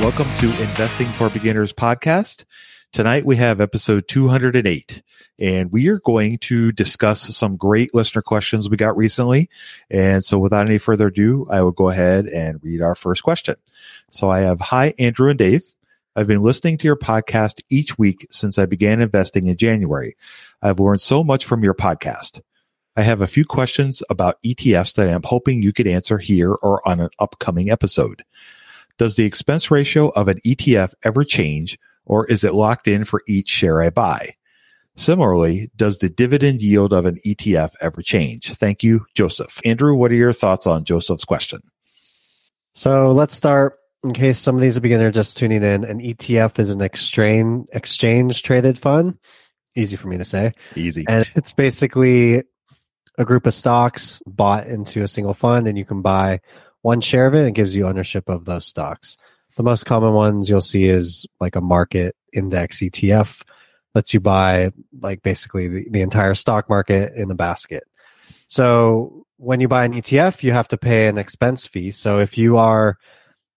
welcome to Investing for Beginners podcast. Tonight we have episode 208 and we are going to discuss some great listener questions we got recently. And so without any further ado, I will go ahead and read our first question. So I have, hi, Andrew and Dave. I've been listening to your podcast each week since I began investing in January. I've learned so much from your podcast. I have a few questions about ETFs that I'm hoping you could answer here or on an upcoming episode. Does the expense ratio of an ETF ever change or is it locked in for each share I buy? Similarly, does the dividend yield of an ETF ever change? Thank you, Joseph. Andrew, what are your thoughts on Joseph's question? So let's start. In case some of these are beginner just tuning in, an ETF is an exchange exchange traded fund. Easy for me to say, Easy. and it's basically a group of stocks bought into a single fund, and you can buy one share of it. And gives you ownership of those stocks. The most common ones you'll see is like a market index ETF, lets you buy like basically the, the entire stock market in a basket. So when you buy an ETF, you have to pay an expense fee. So if you are,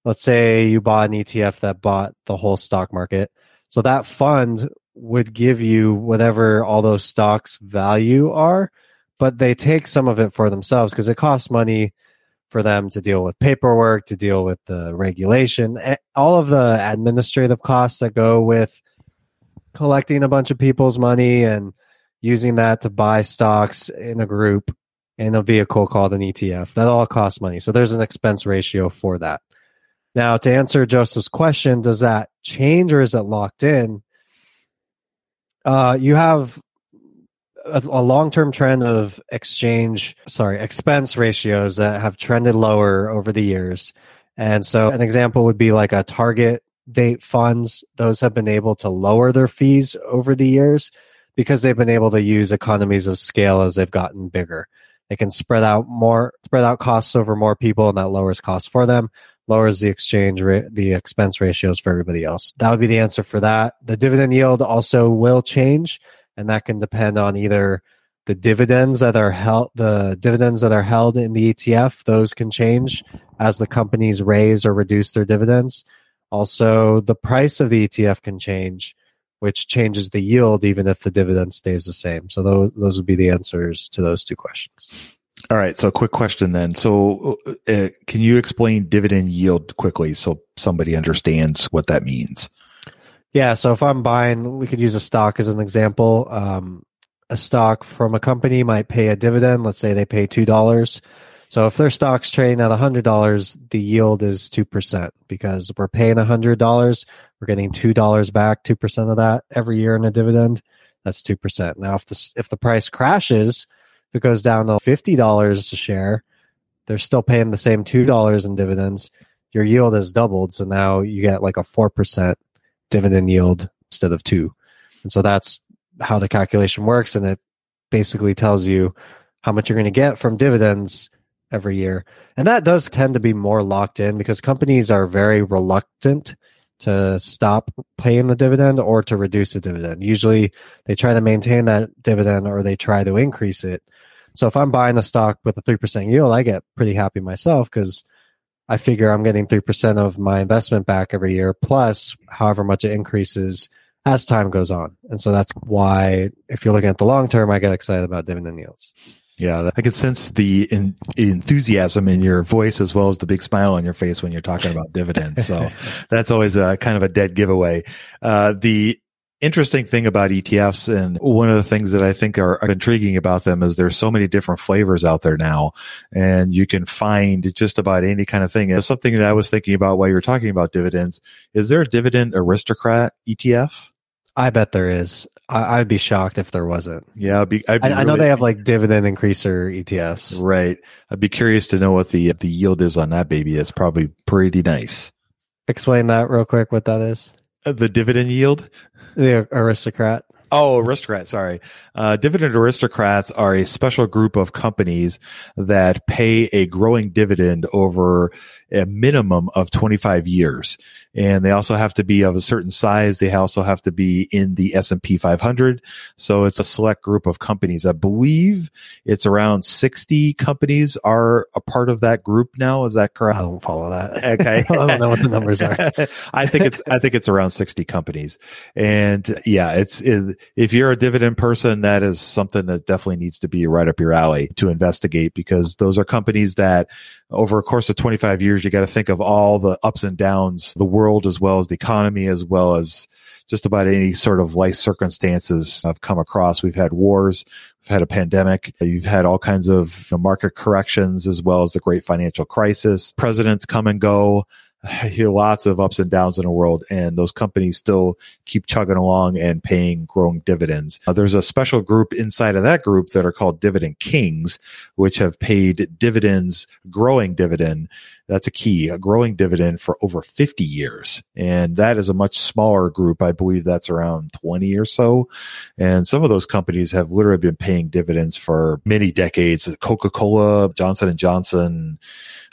let's say you bought an ETF that bought the whole stock market, so that fund would give you whatever all those stocks value are, but they take some of it for themselves because it costs money for them to deal with paperwork, to deal with the regulation, eh, all of the administrative costs that go with collecting a bunch of people's money and using that to buy stocks in a group in a vehicle called an ETF. That all costs money. So there's an expense ratio for that. Now, to answer Joseph's question, does that change or is it locked in? Uh, you have a, a long-term trend of exchange, sorry, expense ratios that have trended lower over the years. And so an example would be like a target date funds. Those have been able to lower their fees over the years because they've been able to use economies of scale as they've gotten bigger. They can spread out more, spread out costs over more people, and that lowers costs for them, lowers the exchange rate, the expense ratios for everybody else. That would be the answer for that. The dividend yield also will change, and that can depend on either the dividends that are held, the dividends that are held in the ETF. Those can change as the companies raise or reduce their dividends. Also, the price of the ETF can change, which changes the yield even if the dividend stays the same. So those those would be the answers to those two questions. All right. So, quick question then. So, uh, can you explain dividend yield quickly so somebody understands what that means? Yeah. So if I'm buying, we could use a stock as an example. Um, a stock from a company might pay a dividend. Let's say they pay two dollars. So if their stock's trading at $100, the yield is 2% because we're paying $100. We're getting $2 back, 2% of that every year in a dividend. That's 2%. Now, if the, if the price crashes, if it goes down to $50 a share, they're still paying the same $2 in dividends. Your yield has doubled. So now you get like a 4% dividend yield instead of two. And so that's how the calculation works. And it basically tells you how much you're going to get from dividends every year. And that does tend to be more locked in because companies are very reluctant to stop paying the dividend or to reduce the dividend. Usually they try to maintain that dividend or they try to increase it. So if I'm buying a stock with a 3% yield, I get pretty happy myself because I figure I'm getting 3% of my investment back every year plus however much it increases as time goes on. And so that's why if you're looking at the long term, I get excited about dividend yields. Yeah, I can sense the in, enthusiasm in your voice as well as the big smile on your face when you're talking about dividends. So that's always a kind of a dead giveaway. Uh, the interesting thing about ETFs and one of the things that I think are, intriguing about them is there's so many different flavors out there now and you can find just about any kind of thing. And something that I was thinking about while you were talking about dividends. Is there a dividend aristocrat ETF? I bet there is. I, would be shocked if there wasn't. Yeah, I'd be, I'd be I, really, I, know they have like dividend increaser ETFs. Right. I'd be curious to know what the the yield is on that baby. It's probably pretty nice. Explain that real quick. What that is? The dividend yield. The aristocrat. Oh, aristocrats. Sorry. Uh, dividend aristocrats are a special group of companies that pay a growing dividend over a minimum of 25 years. And they also have to be of a certain size. They also have to be in the S&P 500. So it's a select group of companies. I believe it's around 60 companies are a part of that group now. Is that correct? I don't follow that. Okay. I don't know what the numbers are. I think it's, I think it's around 60 companies. And yeah, it's, it, if you're a dividend person, that is something that definitely needs to be right up your alley to investigate because those are companies that over a course of 25 years, you got to think of all the ups and downs, the world as well as the economy, as well as just about any sort of life circumstances I've come across. We've had wars. We've had a pandemic. You've had all kinds of market corrections as well as the great financial crisis. Presidents come and go. Hear lots of ups and downs in the world, and those companies still keep chugging along and paying growing dividends. Uh, there's a special group inside of that group that are called dividend kings, which have paid dividends, growing dividend. That's a key, a growing dividend for over 50 years. And that is a much smaller group. I believe that's around 20 or so. And some of those companies have literally been paying dividends for many decades. Coca-Cola, Johnson and Johnson,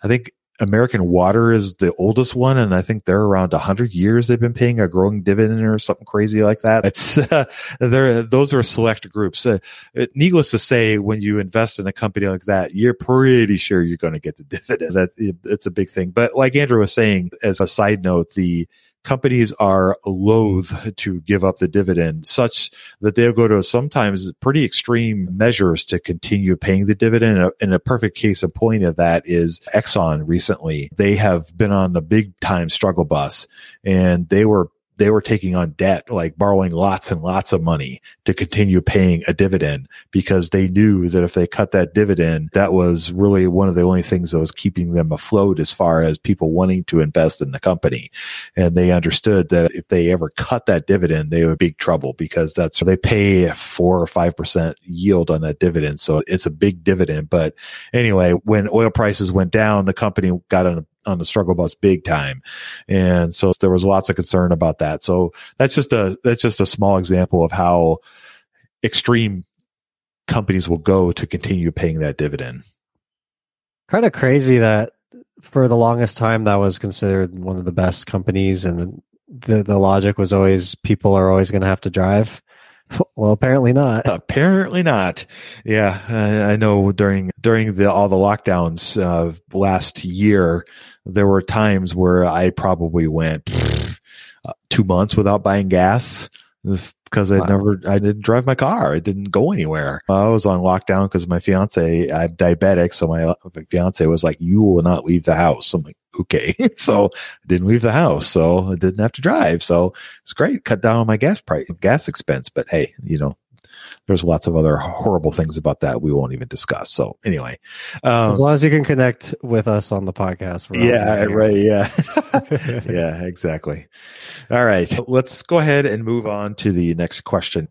I think American Water is the oldest one, and I think they're around hundred years. They've been paying a growing dividend or something crazy like that. It's uh, those are select groups. Uh, it, needless to say, when you invest in a company like that, you're pretty sure you're going to get the dividend. That it, it's a big thing. But like Andrew was saying, as a side note, the companies are loath to give up the dividend such that they'll go to sometimes pretty extreme measures to continue paying the dividend. And a perfect case in point of that is Exxon recently. They have been on the big time struggle bus and they were they were taking on debt, like borrowing lots and lots of money to continue paying a dividend because they knew that if they cut that dividend, that was really one of the only things that was keeping them afloat as far as people wanting to invest in the company. And they understood that if they ever cut that dividend, they would be big trouble because that's they pay four or five percent yield on that dividend. So it's a big dividend. But anyway, when oil prices went down, the company got on a on the struggle bus big time. And so there was lots of concern about that. So that's just a, that's just a small example of how extreme companies will go to continue paying that dividend. Kind of crazy that for the longest time that was considered one of the best companies and the the logic was always people are always going to have to drive well, apparently not. Apparently not. Yeah, I, I know during during the all the lockdowns uh, last year, there were times where I probably went uh, two months without buying gas because I wow. never, I didn't drive my car. I didn't go anywhere. I was on lockdown because my fiance, I'm diabetic. So my, my fiance was like, you will not leave the house. I'm like, okay. so I didn't leave the house. So I didn't have to drive. So it's great. Cut down on my gas price, gas expense. But hey, you know, there's lots of other horrible things about that we won't even discuss. So anyway, um, as long as you can connect with us on the podcast. Yeah, right. Yeah. yeah, exactly. All right. Let's go ahead and move on to the next question.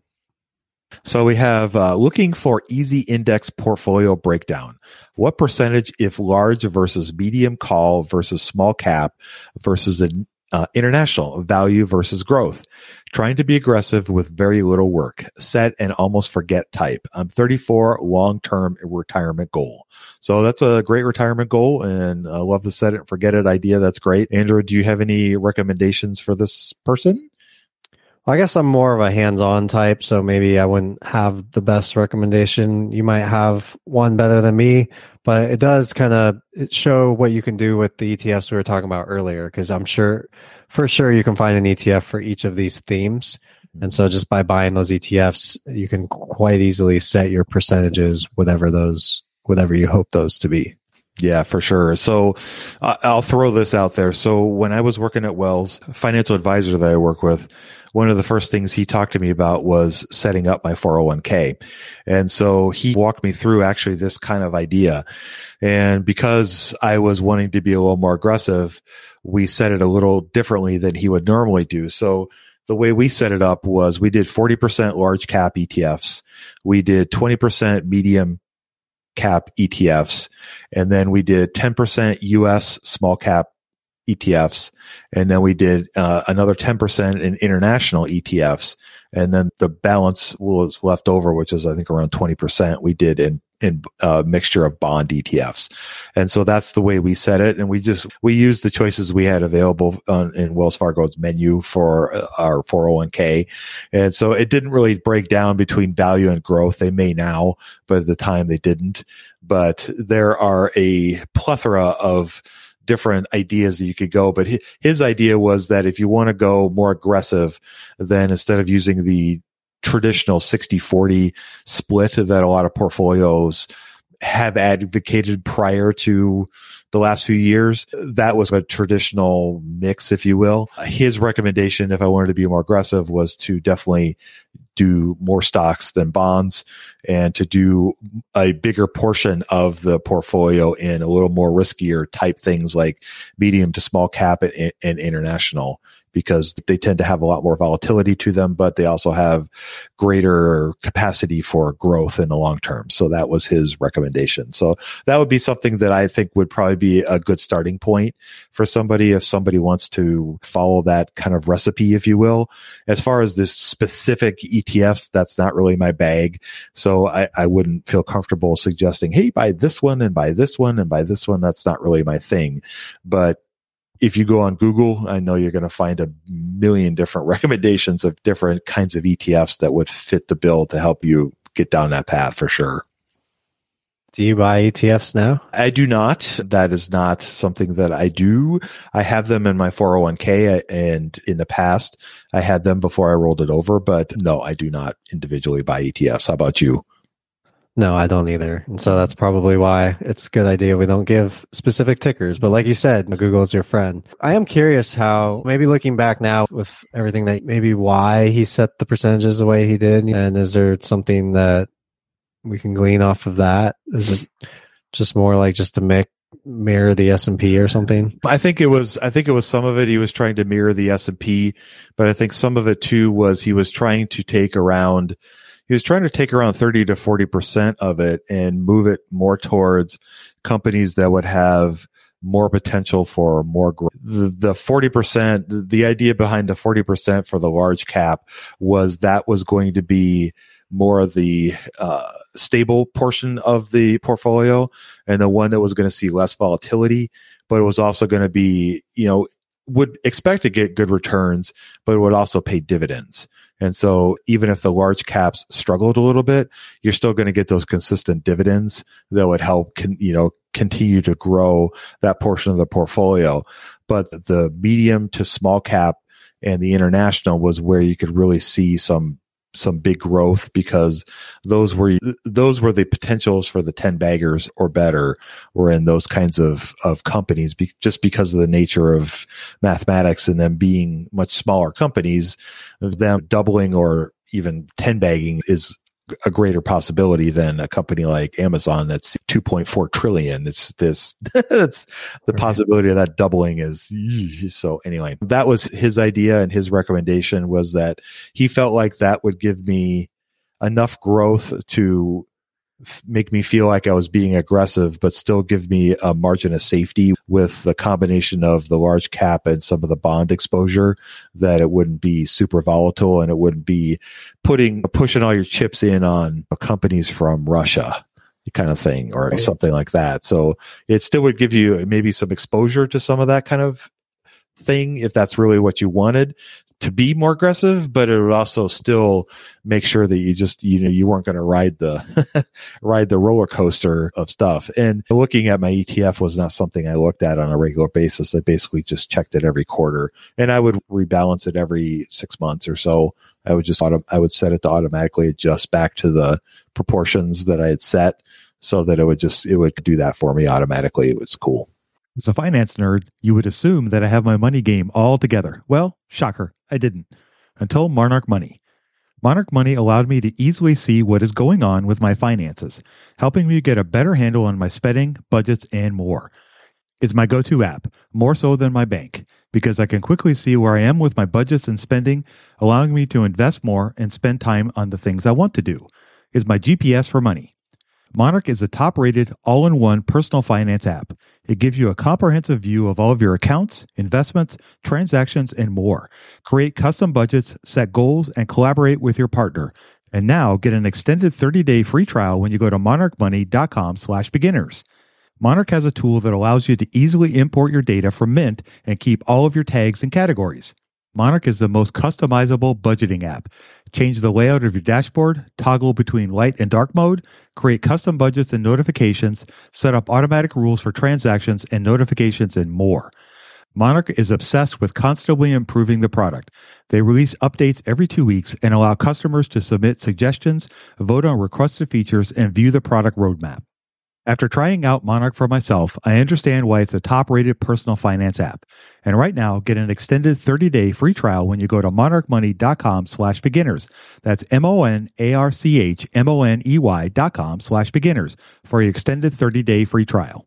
So we have uh, looking for easy index portfolio breakdown. What percentage, if large versus medium call versus small cap versus an uh, international value versus growth? Trying to be aggressive with very little work. Set and almost forget type. I'm 34, long term retirement goal. So that's a great retirement goal, and I love the set it and forget it idea. That's great. Andrew, do you have any recommendations for this person? I guess I'm more of a hands-on type, so maybe I wouldn't have the best recommendation. You might have one better than me, but it does kind of show what you can do with the ETFs we were talking about earlier. Because I'm sure, for sure, you can find an ETF for each of these themes, and so just by buying those ETFs, you can quite easily set your percentages, whatever those, whatever you hope those to be. Yeah, for sure. So I'll throw this out there. So when I was working at Wells, financial advisor that I work with, one of the first things he talked to me about was setting up my 401k. And so he walked me through actually this kind of idea. And because I was wanting to be a little more aggressive, we set it a little differently than he would normally do. So the way we set it up was we did 40% large cap ETFs. We did 20% medium cap ETFs. And then we did 10% US small cap ETFs, and then we did uh, another 10% in international ETFs, and then the balance was left over, which is I think around 20%. We did in in a uh, mixture of bond ETFs, and so that's the way we set it. And we just we used the choices we had available on, in Wells Fargo's menu for uh, our 401k, and so it didn't really break down between value and growth. They may now, but at the time they didn't. But there are a plethora of different ideas that you could go. But his idea was that if you want to go more aggressive, then instead of using the traditional 60 40 split that a lot of portfolios have advocated prior to the last few years. That was a traditional mix, if you will. His recommendation, if I wanted to be more aggressive, was to definitely do more stocks than bonds and to do a bigger portion of the portfolio in a little more riskier type things like medium to small cap and, and international because they tend to have a lot more volatility to them, but they also have greater capacity for growth in the long term. So that was his recommendation. So that would be something that I think would probably be a good starting point for somebody if somebody wants to follow that kind of recipe, if you will. As far as this specific ETFs, that's not really my bag. So I, I wouldn't feel comfortable suggesting, Hey, buy this one and buy this one and buy this one. That's not really my thing. But if you go on Google, I know you're going to find a million different recommendations of different kinds of ETFs that would fit the bill to help you get down that path for sure. Do you buy ETFs now? I do not. That is not something that I do. I have them in my 401k uh, and in the past I had them before I rolled it over, but no, I do not individually buy ETFs. How about you? No, I don't either. And so that's probably why it's a good idea we don't give specific tickers. But like you said, Google is your friend. I am curious how, maybe looking back now with everything that maybe why he set the percentages the way he did. And is there something that we can glean off of that? Is it just more like just to make mirror the S&P or something? I think it was I think it was some of it he was trying to mirror the S&P, but I think some of it too was he was trying to take around he was trying to take around 30 to 40% of it and move it more towards companies that would have more potential for more growth. The, the 40%, the idea behind the 40% for the large cap was that was going to be more of the uh, stable portion of the portfolio and the one that was going to see less volatility, but it was also going to be, you know, would expect to get good returns, but it would also pay dividends. And so even if the large caps struggled a little bit, you're still going to get those consistent dividends that would help, con, you know, continue to grow that portion of the portfolio. But the medium to small cap and the international was where you could really see some some big growth because those were those were the potentials for the 10 baggers or better were in those kinds of of companies be, just because of the nature of mathematics and them being much smaller companies them doubling or even 10 bagging is a greater possibility than a company like Amazon that's 2.4 trillion. It's this, it's the possibility of that doubling is so anyway, that was his idea and his recommendation was that he felt like that would give me enough growth to make me feel like I was being aggressive, but still give me a margin of safety with the combination of the large cap and some of the bond exposure that it wouldn't be super volatile and it wouldn't be putting, pushing all your chips in on companies from Russia kind of thing or right. something like that. So it still would give you maybe some exposure to some of that kind of thing if that's really what you wanted to be more aggressive, but it would also still make sure that you just, you know, you weren't going to ride the, ride the roller coaster of stuff. And looking at my ETF was not something I looked at on a regular basis. I basically just checked it every quarter and I would rebalance it every six months or so. I would just, auto, I would set it to automatically adjust back to the proportions that I had set so that it would just, it would do that for me automatically. It was cool. As a finance nerd, you would assume that I have my money game all together. Well, shocker, I didn't. Until Monarch Money. Monarch Money allowed me to easily see what is going on with my finances, helping me get a better handle on my spending, budgets, and more. It's my go to app, more so than my bank, because I can quickly see where I am with my budgets and spending, allowing me to invest more and spend time on the things I want to do. It's my GPS for money. Monarch is a top rated, all in one personal finance app. It gives you a comprehensive view of all of your accounts, investments, transactions, and more. Create custom budgets, set goals, and collaborate with your partner. And now get an extended 30-day free trial when you go to monarchmoney.com slash beginners. Monarch has a tool that allows you to easily import your data from Mint and keep all of your tags and categories. Monarch is the most customizable budgeting app. Change the layout of your dashboard, toggle between light and dark mode, create custom budgets and notifications, set up automatic rules for transactions and notifications, and more. Monarch is obsessed with constantly improving the product. They release updates every two weeks and allow customers to submit suggestions, vote on requested features, and view the product roadmap. After trying out Monarch for myself, I understand why it's a top rated personal finance app. And right now, get an extended 30 day free trial when you go to monarchmoney.com slash beginners. That's M O N A R C H M O N E Y dot com slash beginners for your extended 30 day free trial.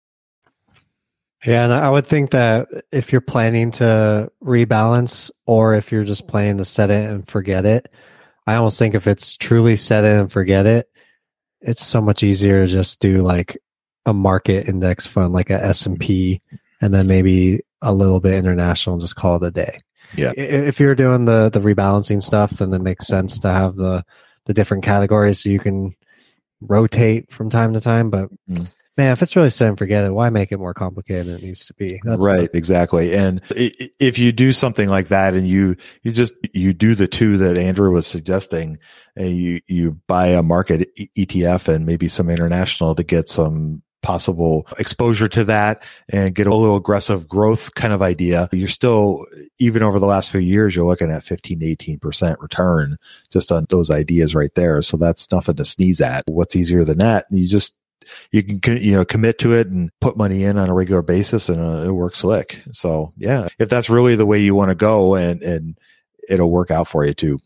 Yeah, and I would think that if you're planning to rebalance or if you're just planning to set it and forget it, I almost think if it's truly set it and forget it, it's so much easier to just do like a market index fund like a S&P and then maybe a little bit international and just call it a day. Yeah. If you're doing the the rebalancing stuff, then it makes sense to have the the different categories so you can rotate from time to time, but mm man, if it's really set and forget it, why make it more complicated than it needs to be? That's right, the- exactly. And if you do something like that, and you you just you do the two that Andrew was suggesting, and you you buy a market ETF and maybe some international to get some possible exposure to that and get a little aggressive growth kind of idea. You're still, even over the last few years, you're looking at 15 to 18% return just on those ideas right there. So that's nothing to sneeze at. What's easier than that? You just you can you know commit to it and put money in on a regular basis and uh, it works slick. So yeah, if that's really the way you want to go and and it'll work out for you too.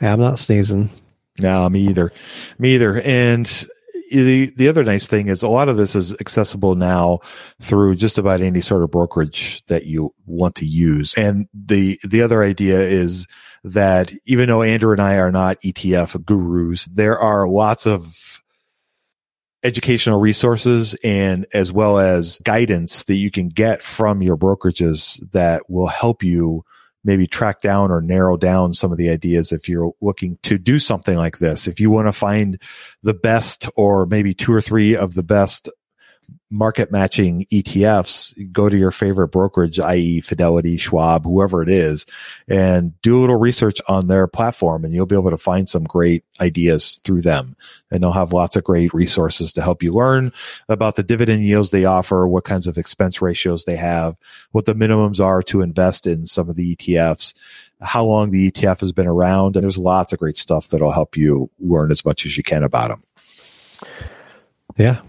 Yeah, I'm not sneezing. No, me either. Me either. And the the other nice thing is a lot of this is accessible now through just about any sort of brokerage that you want to use. And the the other idea is that even though Andrew and I are not ETF gurus, there are lots of educational resources and as well as guidance that you can get from your brokerages that will help you maybe track down or narrow down some of the ideas if you're looking to do something like this. If you want to find the best or maybe two or three of the best market matching ETFs, go to your favorite brokerage, i.e. Fidelity, Schwab, whoever it is, and do a little research on their platform and you'll be able to find some great ideas through them. And they'll have lots of great resources to help you learn about the dividend yields they offer, what kinds of expense ratios they have, what the minimums are to invest in some of the ETFs, how long the ETF has been around. And there's lots of great stuff that'll help you learn as much as you can about them. Yeah,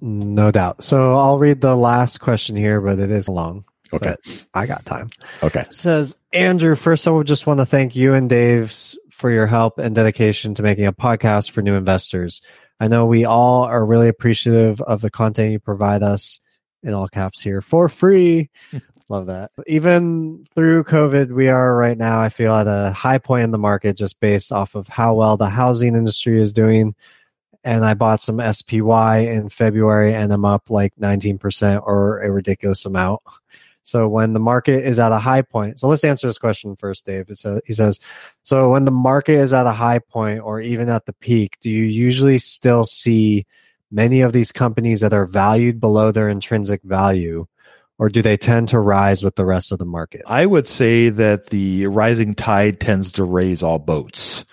no doubt. So I'll read the last question here, but it is long. Okay. I got time. Okay. It says, Andrew, first I would just want to thank you and Dave's for your help and dedication to making a podcast for new investors. I know we all are really appreciative of the content you provide us in all caps here for free. Love that. Even through COVID, we are right now, I feel, at a high point in the market just based off of how well the housing industry is doing and I bought some SPY in February and I'm up like 19% or a ridiculous amount. So when the market is at a high point, so let's answer this question first, Dave. He says, so when the market is at a high point or even at the peak, do you usually still see many of these companies that are valued below their intrinsic value? Or do they tend to rise with the rest of the market? I would say that the rising tide tends to raise all boats.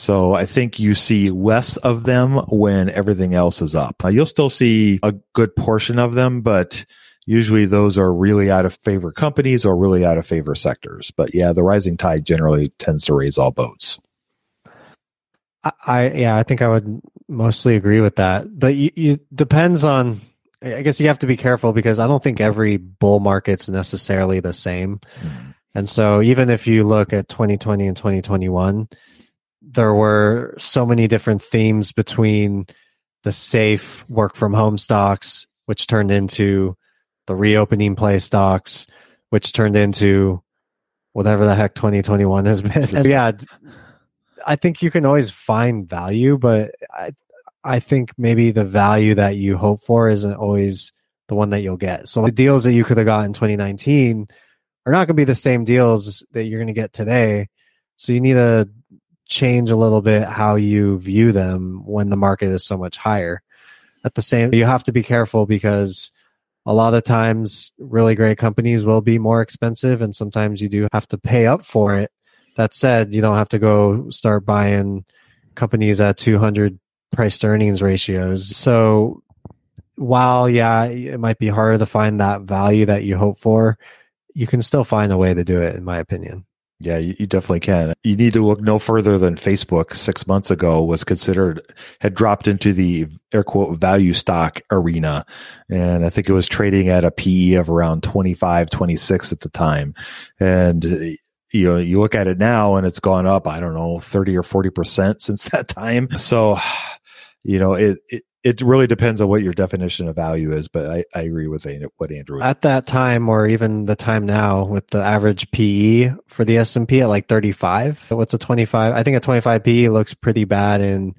So I think you see less of them when everything else is up. Uh, you'll still see a good portion of them, but usually those are really out of favor companies or really out of favor sectors. But yeah, the rising tide generally tends to raise all boats. I, I yeah, I think I would mostly agree with that. But you, you depends on I guess you have to be careful because I don't think every bull market's necessarily the same. Mm. And so even if you look at 2020 and 2021, there were so many different themes between the safe work from home stocks, which turned into the reopening play stocks, which turned into whatever the heck 2021 has been. yeah, I think you can always find value, but I, I think maybe the value that you hope for isn't always the one that you'll get. So the deals that you could have got in 2019 are not going to be the same deals that you're going to get today. So you need to change a little bit how you view them when the market is so much higher. At the same, you have to be careful because a lot of times really great companies will be more expensive and sometimes you do have to pay up for it. That said, you don't have to go start buying companies at 200 price to earnings ratios. So while yeah, it might be harder to find that value that you hope for, you can still find a way to do it in my opinion. Yeah, you, definitely can. You need to look no further than Facebook six months ago was considered, had dropped into the air quote value stock arena. And I think it was trading at a PE of around 25, 26 at the time. And, you know, you look at it now and it's gone up, I don't know, 30 or 40% since that time. So, you know, it, it it really depends on what your definition of value is, but I, I agree with what Andrew. At that time, or even the time now, with the average PE for the S and P at like thirty five. What's a twenty five? I think a twenty five PE looks pretty bad in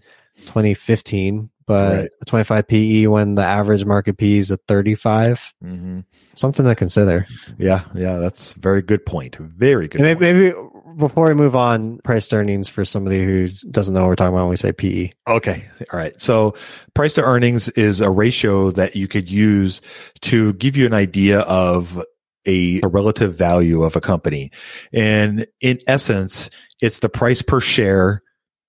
twenty fifteen, but right. a twenty five PE when the average market PE is at thirty five. Mm-hmm. Something to consider. Yeah, yeah, that's very good point. Very good. Maybe, maybe before we move on, price earnings for somebody who doesn't know what we're talking about when we say PE. Okay. All right. So price to earnings is a ratio that you could use to give you an idea of a, a relative value of a company. And in essence, it's the price per share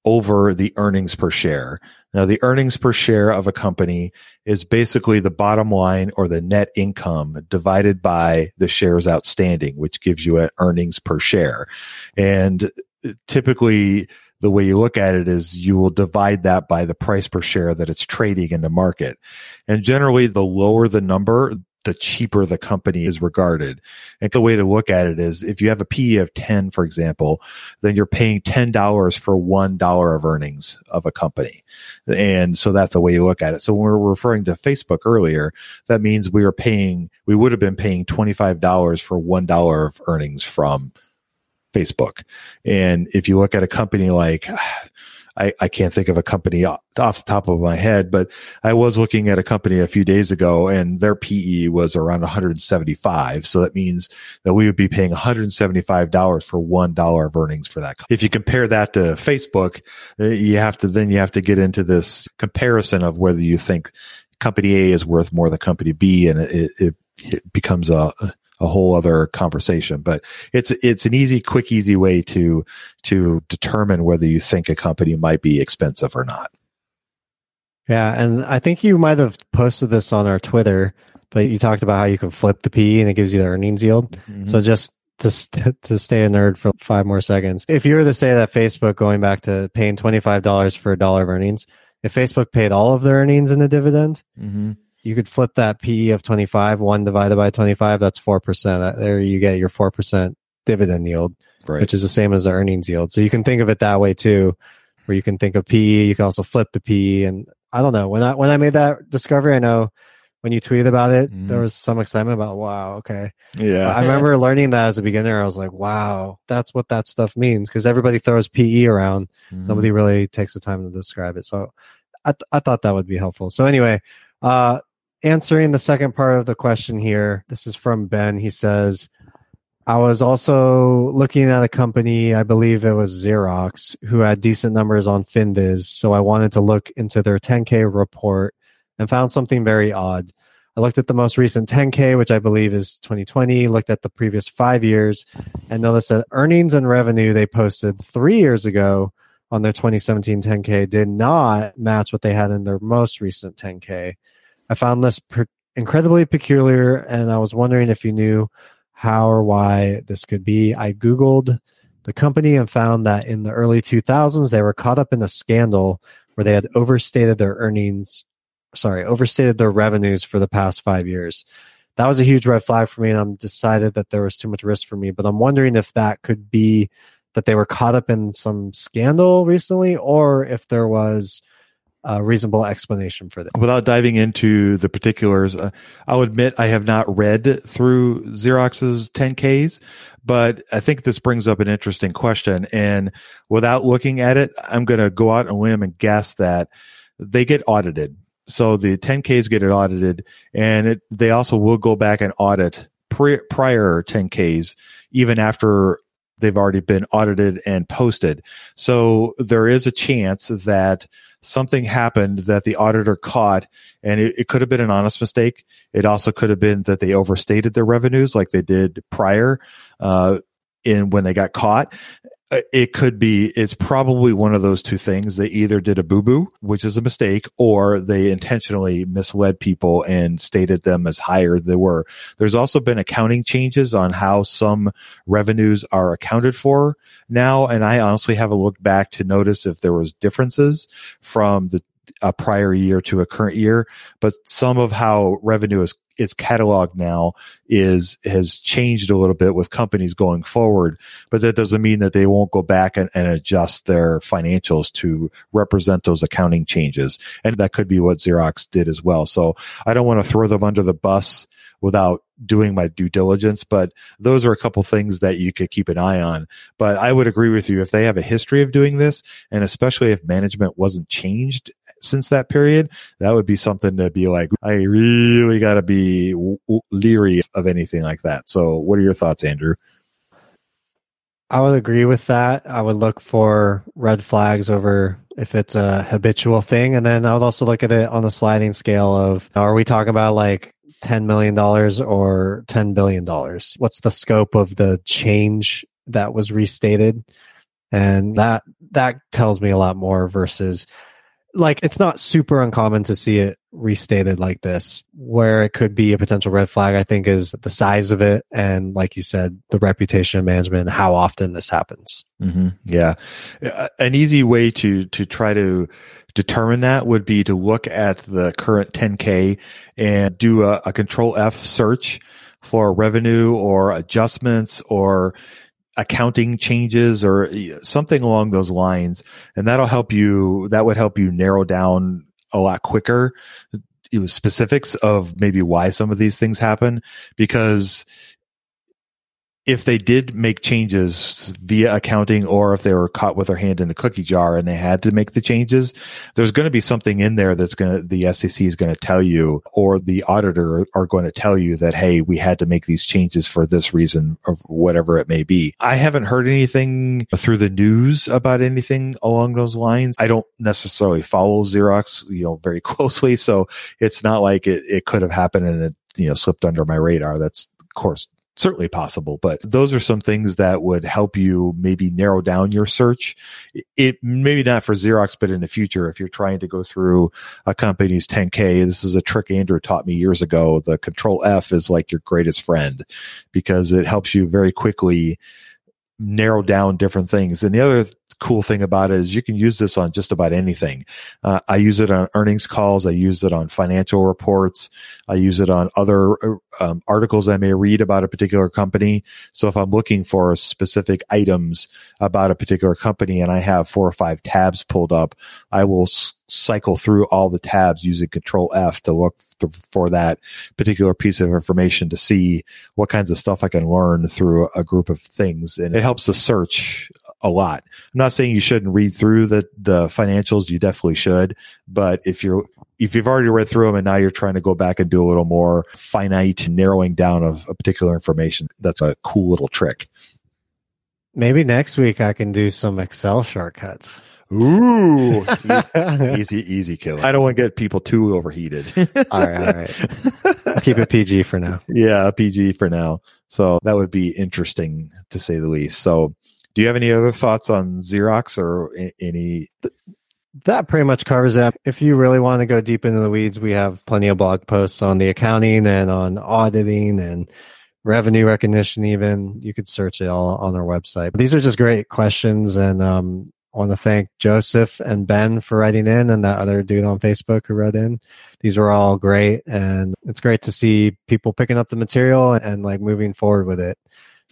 over the earnings per share. Now, the earnings per share of a company is basically the bottom line or the net income divided by the shares outstanding, which gives you an earnings per share. And typically the way you look at it is you will divide that by the price per share that it's trading in the market. And generally, the lower the number, the cheaper the company is regarded. And the way to look at it is if you have a PE of 10, for example, then you're paying $10 for $1 of earnings of a company. And so that's the way you look at it. So when we were referring to Facebook earlier, that means we were paying, we would have been paying $25 for $1 of earnings from Facebook. And if you look at a company like, I, I can't think of a company off the top of my head, but I was looking at a company a few days ago and their PE was around 175. So that means that we would be paying $175 for one dollar of earnings for that. If you compare that to Facebook, uh, you have to, then you have to get into this comparison of whether you think company A is worth more than company B and it, it, it becomes a, a whole other conversation. But it's it's an easy, quick, easy way to to determine whether you think a company might be expensive or not. Yeah, and I think you might have posted this on our Twitter, but you talked about how you can flip the P and it gives you the earnings yield. Mm-hmm. So just to st- to stay a nerd for five more seconds, if you were to say that Facebook going back to paying twenty five dollars for a dollar of earnings, if Facebook paid all of their earnings in a dividend, mm-hmm you could flip that PE of 25, one divided by 25, that's 4%. There you get your 4% dividend yield, right. which is the same as the earnings yield. So you can think of it that way too, where you can think of PE, you can also flip the PE. And I don't know, when I, when I made that discovery, I know when you tweeted about it, mm. there was some excitement about, wow, okay. Yeah. I remember learning that as a beginner. I was like, wow, that's what that stuff means. Cause everybody throws PE around. Mm. Nobody really takes the time to describe it. So I, th- I thought that would be helpful. So anyway, uh, answering the second part of the question here, this is from Ben. He says, I was also looking at a company, I believe it was Xerox, who had decent numbers on FinViz. So I wanted to look into their 10K report and found something very odd. I looked at the most recent 10K, which I believe is 2020, looked at the previous five years, and noticed that earnings and revenue they posted three years ago on their 2017 10K did not match what they had in their most recent 10K. I found this per- incredibly peculiar, and I was wondering if you knew how or why this could be. I Googled the company and found that in the early 2000s, they were caught up in a scandal where they had overstated their earnings, sorry, overstated their revenues for the past five years. That was a huge red flag for me, and I'm decided that there was too much risk for me. But I'm wondering if that could be that they were caught up in some scandal recently, or if there was a reasonable explanation for that. Without diving into the particulars, uh, I'll admit I have not read through Xerox's 10Ks, but I think this brings up an interesting question. And without looking at it, I'm going to go out on a limb and guess that they get audited. So the 10Ks get it audited, and it, they also will go back and audit pre- prior 10Ks even after they've already been audited and posted. So there is a chance that something happened that the auditor caught and it, it, could have been an honest mistake. It also could have been that they overstated their revenues like they did prior, uh, in when they got caught. Uh, it could be, it's probably one of those two things. They either did a boo boo, which is a mistake, or they intentionally misled people and stated them as higher than they were. There's also been accounting changes on how some revenues are accounted for now. And I honestly haven't looked back to notice if there was differences from the a prior year to a current year, but some of how revenue is its catalog now is has changed a little bit with companies going forward, but that doesn't mean that they won't go back and, and adjust their financials to represent those accounting changes. And that could be what Xerox did as well. So I don't want to throw them under the bus without doing my due diligence, but those are a couple things that you could keep an eye on. But I would agree with you if they have a history of doing this, and especially if management wasn't changed since that period, that would be something to be like, I really got to be leery of anything like that. So, what are your thoughts, Andrew? I would agree with that. I would look for red flags over if it's a habitual thing. And then I would also look at it on a sliding scale of are we talking about like $10 million or $10 billion? What's the scope of the change that was restated? And that, that tells me a lot more versus like it's not super uncommon to see it restated like this. Where it could be a potential red flag i think is the size of it and like you said the reputation of management how often this happens. Mm-hmm. yeah. An easy way to to try to determine that would be to look at the current 10k and do a, a control f search for revenue or adjustments or accounting changes or eh, something along those lines. And that'll help you that would help you narrow down a lot quicker eh, specifics of maybe why some of these things happen. Because if they did make changes via accounting or if they were caught with their hand in a cookie jar and they had to make the changes, there's going to be something in there that's going to, the SEC is going to tell you or the auditor are going to tell you that, Hey, we had to make these changes for this reason or whatever it may be. I haven't heard anything through the news about anything along those lines. I don't necessarily follow Xerox, you know, very closely. So it's not like it, it could have happened and it, you know, slipped under my radar. That's of course certainly possible, but those are some things that would help you maybe narrow down your search. It maybe not for Xerox, but in the future, if you're trying to go through a company's 10K, this is a trick Andrew taught me years ago. The control F is like your greatest friend because it helps you very quickly narrow down different things. And the other cool thing about it is you can use this on just about anything. Uh, I use it on earnings calls. I use it on financial reports. I use it on other um, articles I may read about a particular company. So if I'm looking for specific items about a particular company and I have four or five tabs pulled up, I will s- cycle through all the tabs using control F to look th- for that particular piece of information to see what kinds of stuff I can learn through a group of things. And it helps the search a lot. I'm not saying you shouldn't read through the the financials. You definitely should. But if you're if you've already read through them and now you're trying to go back and do a little more finite narrowing down of a particular information, that's a cool little trick. Maybe next week I can do some Excel shortcuts. Ooh, easy, easy kill. I don't want to get people too overheated. all right, all right. keep it PG for now. Yeah, PG for now. So that would be interesting to say the least. So do you have any other thoughts on Xerox or any? That pretty much covers it. If you really want to go deep into the weeds, we have plenty of blog posts on the accounting and on auditing and revenue recognition. Even you could search it all on our website. These are just great questions, and um, I want to thank Joseph and Ben for writing in, and that other dude on Facebook who wrote in. These were all great, and it's great to see people picking up the material and, and like moving forward with it.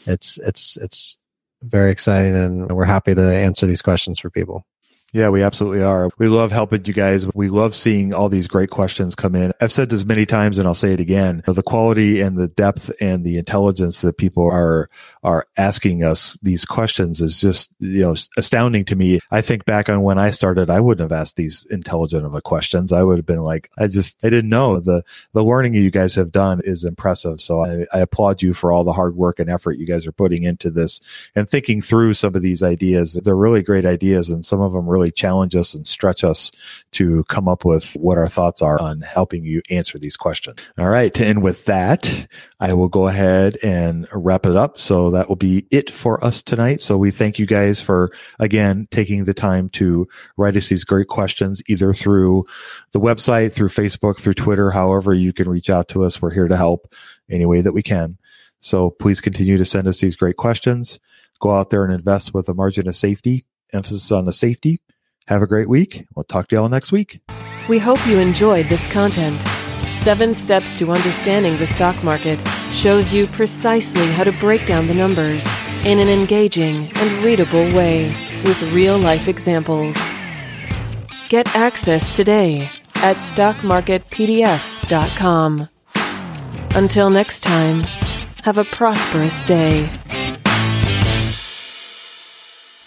It's it's it's very exciting and we're happy to answer these questions for people. Yeah, we absolutely are. We love helping you guys. We love seeing all these great questions come in. I've said this many times and I'll say it again. The quality and the depth and the intelligence that people are, are asking us these questions is just, you know, astounding to me. I think back on when I started, I wouldn't have asked these intelligent of a questions. I would have been like, I just, I didn't know the, the learning you guys have done is impressive. So I, I applaud you for all the hard work and effort you guys are putting into this and thinking through some of these ideas. They're really great ideas and some of them really really challenge us and stretch us to come up with what our thoughts are on helping you answer these questions. All right. And with that, I will go ahead and wrap it up. So that will be it for us tonight. So we thank you guys for again taking the time to write us these great questions, either through the website, through Facebook, through Twitter, however you can reach out to us. We're here to help any way that we can. So please continue to send us these great questions. Go out there and invest with a margin of safety, emphasis on the safety. Have a great week. We'll talk to y'all next week. We hope you enjoyed this content. Seven Steps to Understanding the Stock Market shows you precisely how to break down the numbers in an engaging and readable way with real life examples. Get access today at stockmarketpdf.com. Until next time, have a prosperous day.